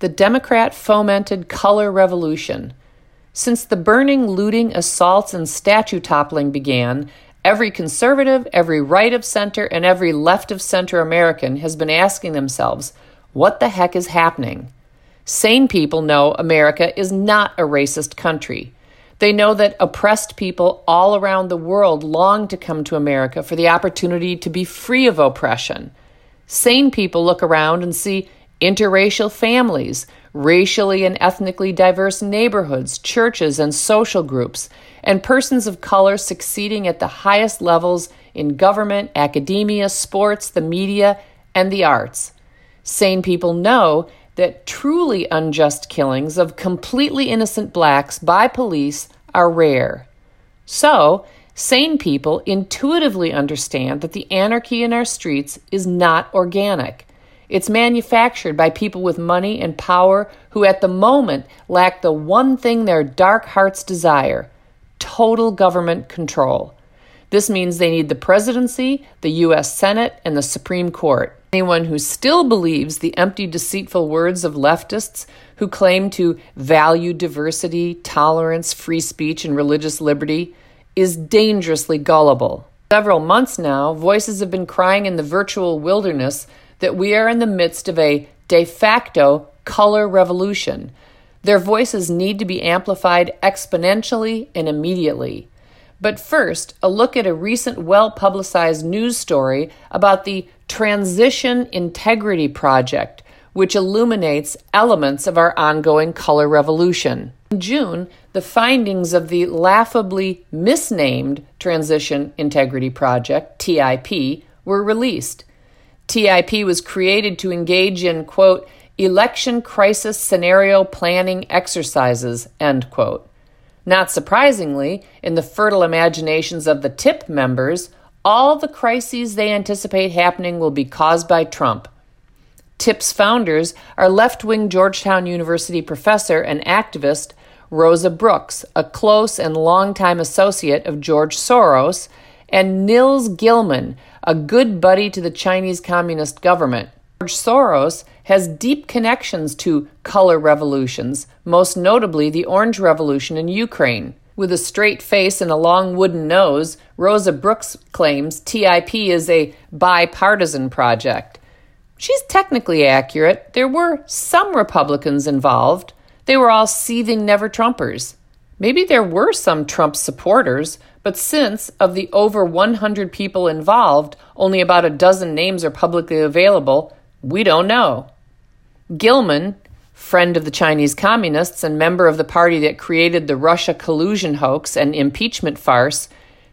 The Democrat fomented color revolution. Since the burning, looting, assaults, and statue toppling began, every conservative, every right of center, and every left of center American has been asking themselves, what the heck is happening? Sane people know America is not a racist country. They know that oppressed people all around the world long to come to America for the opportunity to be free of oppression. Sane people look around and see interracial families, racially and ethnically diverse neighborhoods, churches, and social groups, and persons of color succeeding at the highest levels in government, academia, sports, the media, and the arts. Sane people know that truly unjust killings of completely innocent blacks by police are rare. So, sane people intuitively understand that the anarchy in our streets is not organic. It's manufactured by people with money and power who, at the moment, lack the one thing their dark hearts desire total government control. This means they need the presidency, the U.S. Senate, and the Supreme Court. Anyone who still believes the empty, deceitful words of leftists who claim to value diversity, tolerance, free speech, and religious liberty is dangerously gullible. Several months now, voices have been crying in the virtual wilderness that we are in the midst of a de facto color revolution. Their voices need to be amplified exponentially and immediately. But first, a look at a recent well publicized news story about the Transition Integrity Project, which illuminates elements of our ongoing color revolution. In June, the findings of the laughably misnamed Transition Integrity Project, TIP, were released. TIP was created to engage in, quote, election crisis scenario planning exercises, end quote. Not surprisingly, in the fertile imaginations of the TIP members, all the crises they anticipate happening will be caused by Trump. TIP's founders are left wing Georgetown University professor and activist Rosa Brooks, a close and longtime associate of George Soros, and Nils Gilman, a good buddy to the Chinese Communist government. George Soros has deep connections to color revolutions, most notably the Orange Revolution in Ukraine. With a straight face and a long wooden nose, Rosa Brooks claims TIP is a bipartisan project. She's technically accurate. There were some Republicans involved. They were all seething never Trumpers. Maybe there were some Trump supporters, but since of the over 100 people involved, only about a dozen names are publicly available, we don't know. Gilman, friend of the Chinese communists and member of the party that created the Russia collusion hoax and impeachment farce,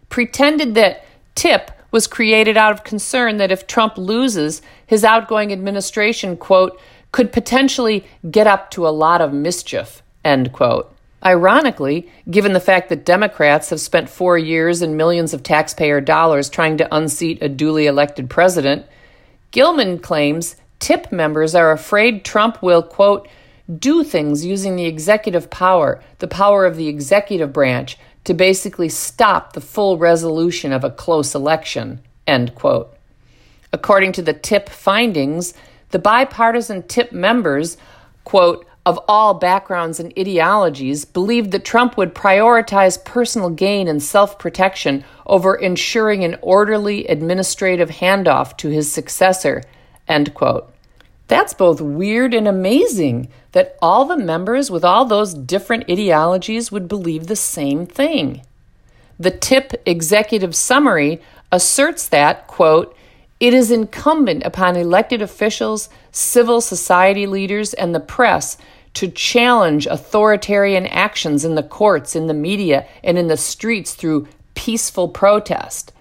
pretended that TIP was created out of concern that if Trump loses, his outgoing administration, quote, could potentially get up to a lot of mischief, end quote. Ironically, given the fact that Democrats have spent four years and millions of taxpayer dollars trying to unseat a duly elected president, Gilman claims TIP members are afraid Trump will, quote, do things using the executive power, the power of the executive branch, to basically stop the full resolution of a close election, end quote. According to the TIP findings, the bipartisan TIP members, quote, of all backgrounds and ideologies, believed that Trump would prioritize personal gain and self protection over ensuring an orderly administrative handoff to his successor End quote. That's both weird and amazing that all the members with all those different ideologies would believe the same thing. The TIP executive summary asserts that, quote, it is incumbent upon elected officials, civil society leaders, and the press to challenge authoritarian actions in the courts, in the media, and in the streets through peaceful protest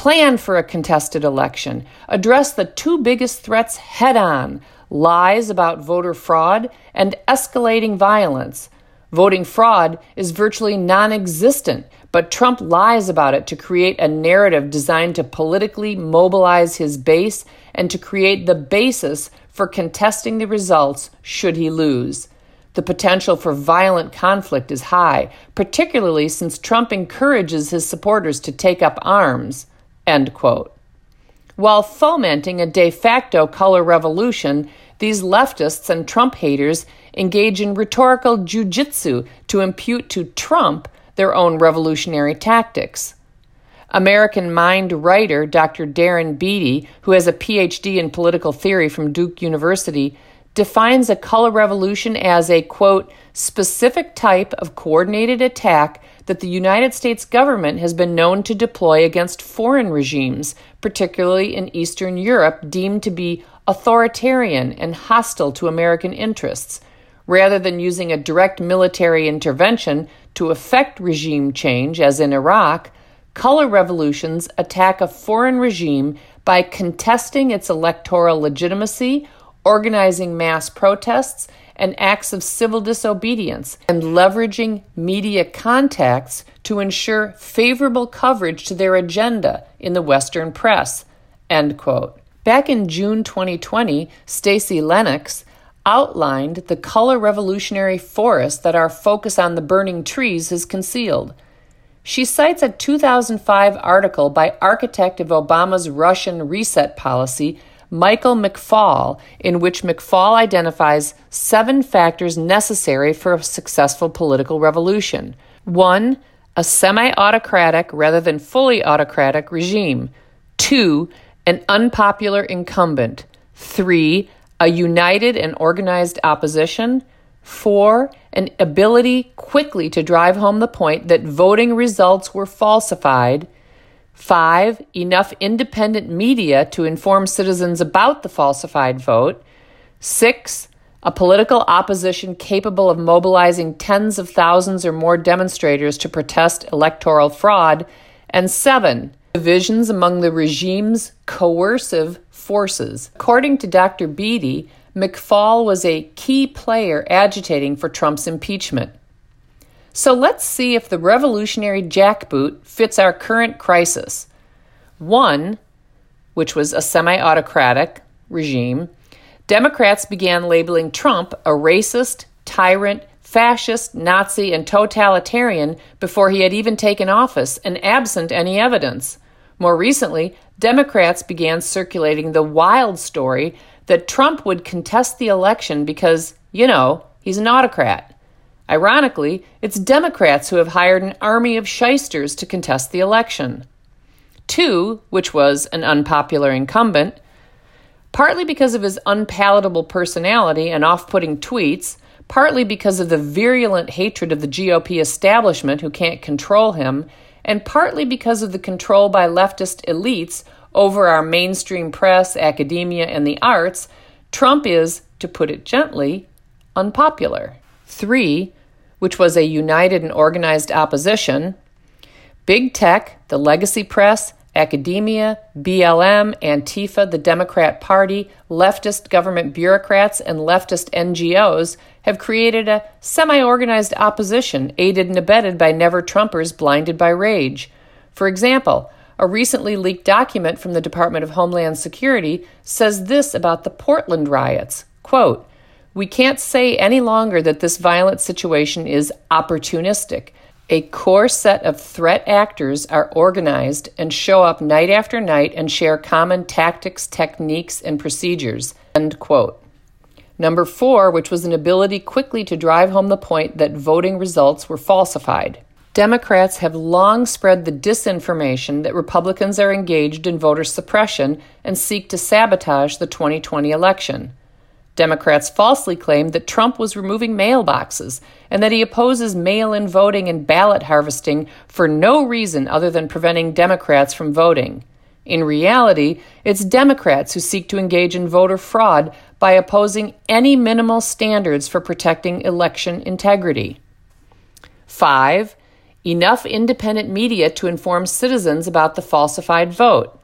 plan for a contested election, address the two biggest threats head on lies about voter fraud and escalating violence. Voting fraud is virtually non existent, but Trump lies about it to create a narrative designed to politically mobilize his base and to create the basis for contesting the results should he lose. The potential for violent conflict is high, particularly since Trump encourages his supporters to take up arms. End quote. While fomenting a de facto color revolution, these leftists and Trump haters engage in rhetorical jujitsu to impute to Trump their own revolutionary tactics. American Mind writer Dr. Darren Beattie, who has a PhD in political theory from Duke University, defines a color revolution as a quote specific type of coordinated attack that the United States government has been known to deploy against foreign regimes, particularly in Eastern Europe, deemed to be authoritarian and hostile to American interests. Rather than using a direct military intervention to effect regime change, as in Iraq, color revolutions attack a foreign regime by contesting its electoral legitimacy organizing mass protests and acts of civil disobedience, and leveraging media contacts to ensure favorable coverage to their agenda in the Western press. End quote. Back in June 2020, Stacey Lennox outlined the color revolutionary forest that our focus on the burning trees has concealed. She cites a 2005 article by architect of Obama's Russian reset policy, Michael McFaul, in which McFaul identifies seven factors necessary for a successful political revolution. One, a semi autocratic rather than fully autocratic regime. Two, an unpopular incumbent. Three, a united and organized opposition. Four, an ability quickly to drive home the point that voting results were falsified. Five, enough independent media to inform citizens about the falsified vote. Six, a political opposition capable of mobilizing tens of thousands or more demonstrators to protest electoral fraud. And seven, divisions among the regime's coercive forces. According to Dr. Beattie, McFaul was a key player agitating for Trump's impeachment. So let's see if the revolutionary jackboot fits our current crisis. One, which was a semi autocratic regime, Democrats began labeling Trump a racist, tyrant, fascist, Nazi, and totalitarian before he had even taken office and absent any evidence. More recently, Democrats began circulating the wild story that Trump would contest the election because, you know, he's an autocrat. Ironically, it's Democrats who have hired an army of shysters to contest the election. Two, which was an unpopular incumbent, partly because of his unpalatable personality and off putting tweets, partly because of the virulent hatred of the GOP establishment who can't control him, and partly because of the control by leftist elites over our mainstream press, academia, and the arts, Trump is, to put it gently, unpopular. Three, which was a united and organized opposition, big tech, the legacy press, academia, BLM, Antifa, the Democrat Party, leftist government bureaucrats, and leftist NGOs have created a semi organized opposition aided and abetted by never Trumpers blinded by rage. For example, a recently leaked document from the Department of Homeland Security says this about the Portland riots quote, we can't say any longer that this violent situation is opportunistic. A core set of threat actors are organized and show up night after night and share common tactics, techniques, and procedures. End quote. Number four, which was an ability quickly to drive home the point that voting results were falsified. Democrats have long spread the disinformation that Republicans are engaged in voter suppression and seek to sabotage the 2020 election. Democrats falsely claimed that Trump was removing mailboxes and that he opposes mail in voting and ballot harvesting for no reason other than preventing Democrats from voting. In reality, it's Democrats who seek to engage in voter fraud by opposing any minimal standards for protecting election integrity. 5. Enough independent media to inform citizens about the falsified vote.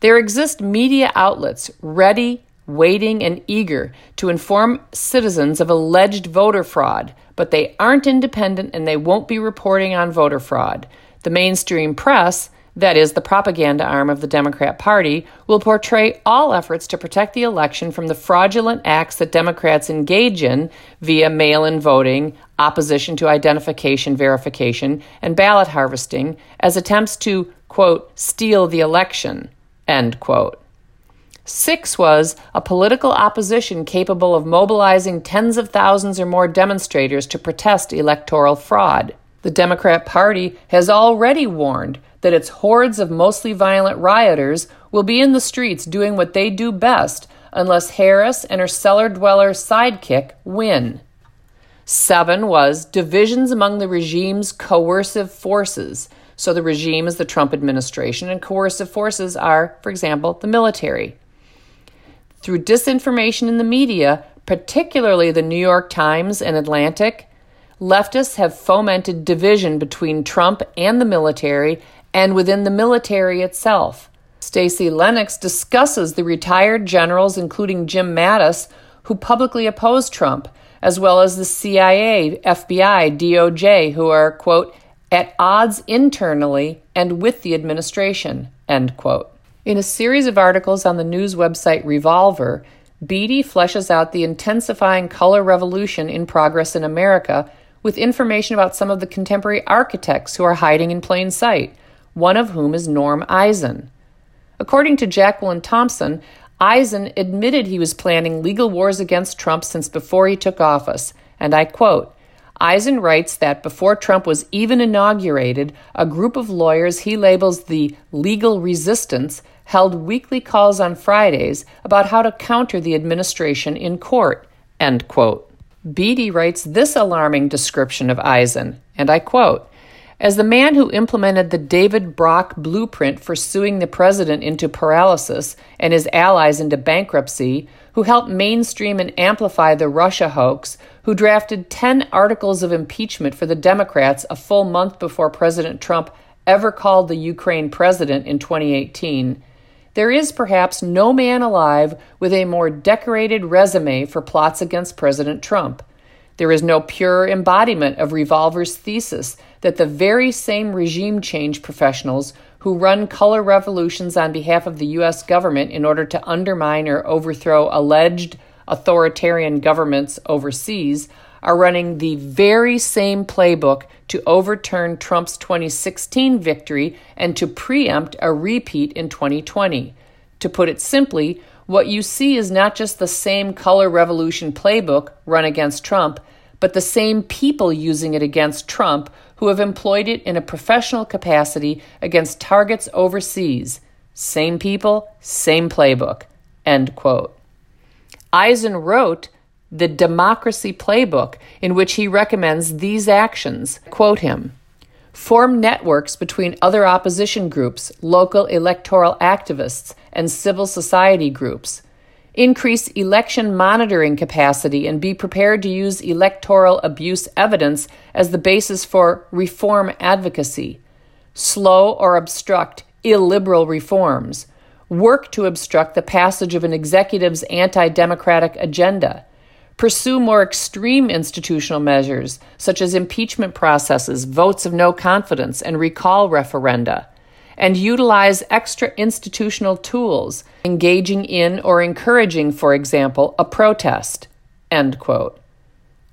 There exist media outlets ready, waiting, and eager to inform citizens of alleged voter fraud, but they aren't independent and they won't be reporting on voter fraud. The mainstream press, that is, the propaganda arm of the Democrat Party, will portray all efforts to protect the election from the fraudulent acts that Democrats engage in via mail in voting, opposition to identification verification, and ballot harvesting as attempts to, quote, steal the election, end quote. Six was a political opposition capable of mobilizing tens of thousands or more demonstrators to protest electoral fraud. The Democrat Party has already warned that its hordes of mostly violent rioters will be in the streets doing what they do best unless Harris and her cellar dweller sidekick win. Seven was divisions among the regime's coercive forces. So the regime is the Trump administration, and coercive forces are, for example, the military. Through disinformation in the media, particularly the New York Times and Atlantic, leftists have fomented division between Trump and the military and within the military itself. Stacey Lennox discusses the retired generals, including Jim Mattis, who publicly opposed Trump, as well as the CIA, FBI, DOJ, who are, quote, at odds internally and with the administration, end quote. In a series of articles on the news website Revolver, Beattie fleshes out the intensifying color revolution in progress in America with information about some of the contemporary architects who are hiding in plain sight, one of whom is Norm Eisen. According to Jacqueline Thompson, Eisen admitted he was planning legal wars against Trump since before he took office, and I quote, Eisen writes that before Trump was even inaugurated, a group of lawyers he labels the legal resistance held weekly calls on Fridays about how to counter the administration in court. End quote. Beattie writes this alarming description of Eisen, and I quote as the man who implemented the David Brock blueprint for suing the president into paralysis and his allies into bankruptcy, who helped mainstream and amplify the Russia hoax, who drafted 10 articles of impeachment for the Democrats a full month before President Trump ever called the Ukraine president in 2018, there is perhaps no man alive with a more decorated resume for plots against President Trump. There is no pure embodiment of Revolver's thesis that the very same regime change professionals who run color revolutions on behalf of the U.S. government in order to undermine or overthrow alleged authoritarian governments overseas are running the very same playbook to overturn Trump's 2016 victory and to preempt a repeat in 2020. To put it simply, what you see is not just the same color revolution playbook run against Trump, but the same people using it against Trump who have employed it in a professional capacity against targets overseas. Same people, same playbook. End quote. Eisen wrote the Democracy Playbook, in which he recommends these actions. Quote him Form networks between other opposition groups, local electoral activists, and civil society groups increase election monitoring capacity, and be prepared to use electoral abuse evidence as the basis for reform advocacy. Slow or obstruct illiberal reforms. Work to obstruct the passage of an executive's anti democratic agenda. Pursue more extreme institutional measures, such as impeachment processes, votes of no confidence, and recall referenda and utilize extra institutional tools, engaging in or encouraging, for example, a protest. End quote.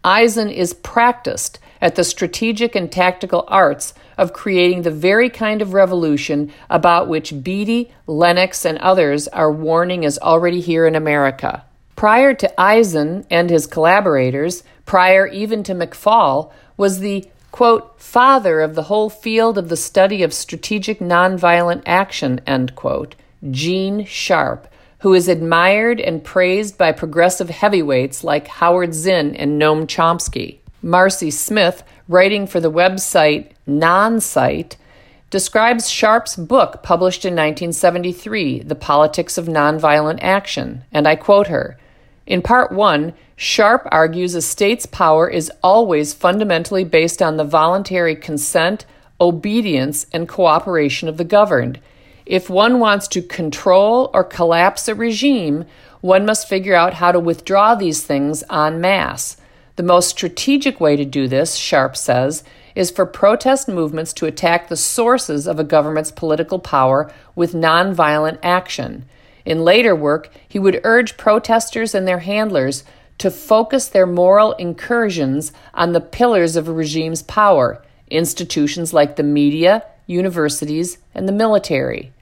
Eisen is practiced at the strategic and tactical arts of creating the very kind of revolution about which Beattie, Lennox, and others are warning is already here in America. Prior to Eisen and his collaborators, prior even to McFaul, was the quote, father of the whole field of the study of strategic nonviolent action, end quote, Gene Sharp, who is admired and praised by progressive heavyweights like Howard Zinn and Noam Chomsky. Marcie Smith, writing for the website Nonsite, describes Sharp's book published in 1973, The Politics of Nonviolent Action, and I quote her In part one, Sharp argues a state's power is always fundamentally based on the voluntary consent, obedience, and cooperation of the governed. If one wants to control or collapse a regime, one must figure out how to withdraw these things en masse. The most strategic way to do this, Sharp says, is for protest movements to attack the sources of a government's political power with nonviolent action. In later work, he would urge protesters and their handlers to focus their moral incursions on the pillars of a regime's power, institutions like the media, universities, and the military.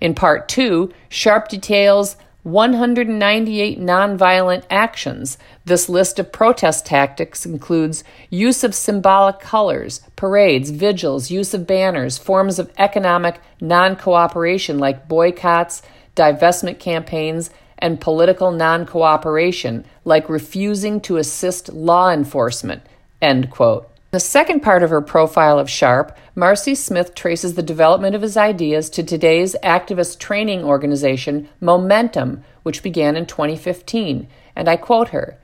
In part two, Sharp details 198 nonviolent actions. This list of protest tactics includes use of symbolic colors, parades, vigils, use of banners, forms of economic non cooperation like boycotts, divestment campaigns, and political non cooperation like refusing to assist law enforcement. End quote. The second part of her profile of Sharp, Marcie Smith traces the development of his ideas to today's activist training organization, Momentum, which began in 2015. And I quote her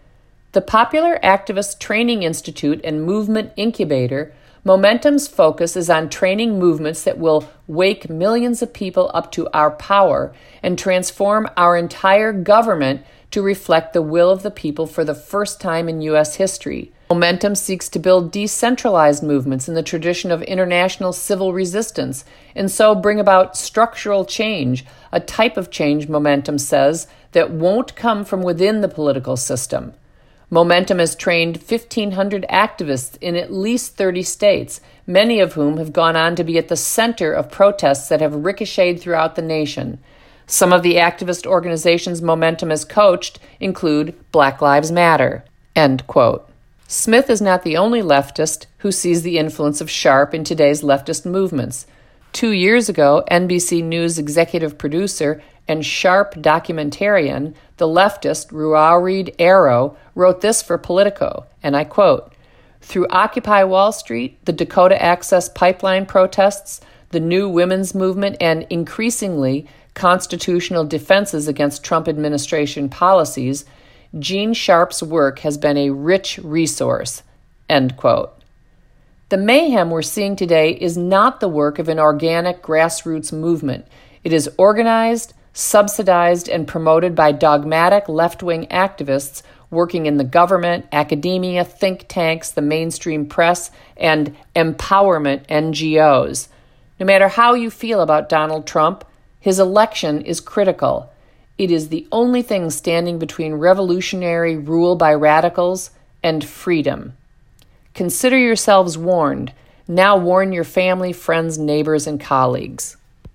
The Popular Activist Training Institute and Movement Incubator, Momentum's focus is on training movements that will wake millions of people up to our power and transform our entire government to reflect the will of the people for the first time in U.S. history. Momentum seeks to build decentralized movements in the tradition of international civil resistance and so bring about structural change, a type of change, Momentum says, that won't come from within the political system. Momentum has trained 1,500 activists in at least 30 states, many of whom have gone on to be at the center of protests that have ricocheted throughout the nation. Some of the activist organizations Momentum has coached include Black Lives Matter. End quote. Smith is not the only leftist who sees the influence of Sharp in today's leftist movements. Two years ago, NBC News executive producer and Sharp documentarian, the leftist Ruaridh Arrow, wrote this for Politico, and I quote Through Occupy Wall Street, the Dakota Access Pipeline protests, the new women's movement, and increasingly constitutional defenses against Trump administration policies, Gene Sharp's work has been a rich resource. End quote. The mayhem we're seeing today is not the work of an organic grassroots movement. It is organized, subsidized, and promoted by dogmatic left wing activists working in the government, academia, think tanks, the mainstream press, and empowerment NGOs. No matter how you feel about Donald Trump, his election is critical. It is the only thing standing between revolutionary rule by radicals and freedom. Consider yourselves warned. Now warn your family, friends, neighbors, and colleagues.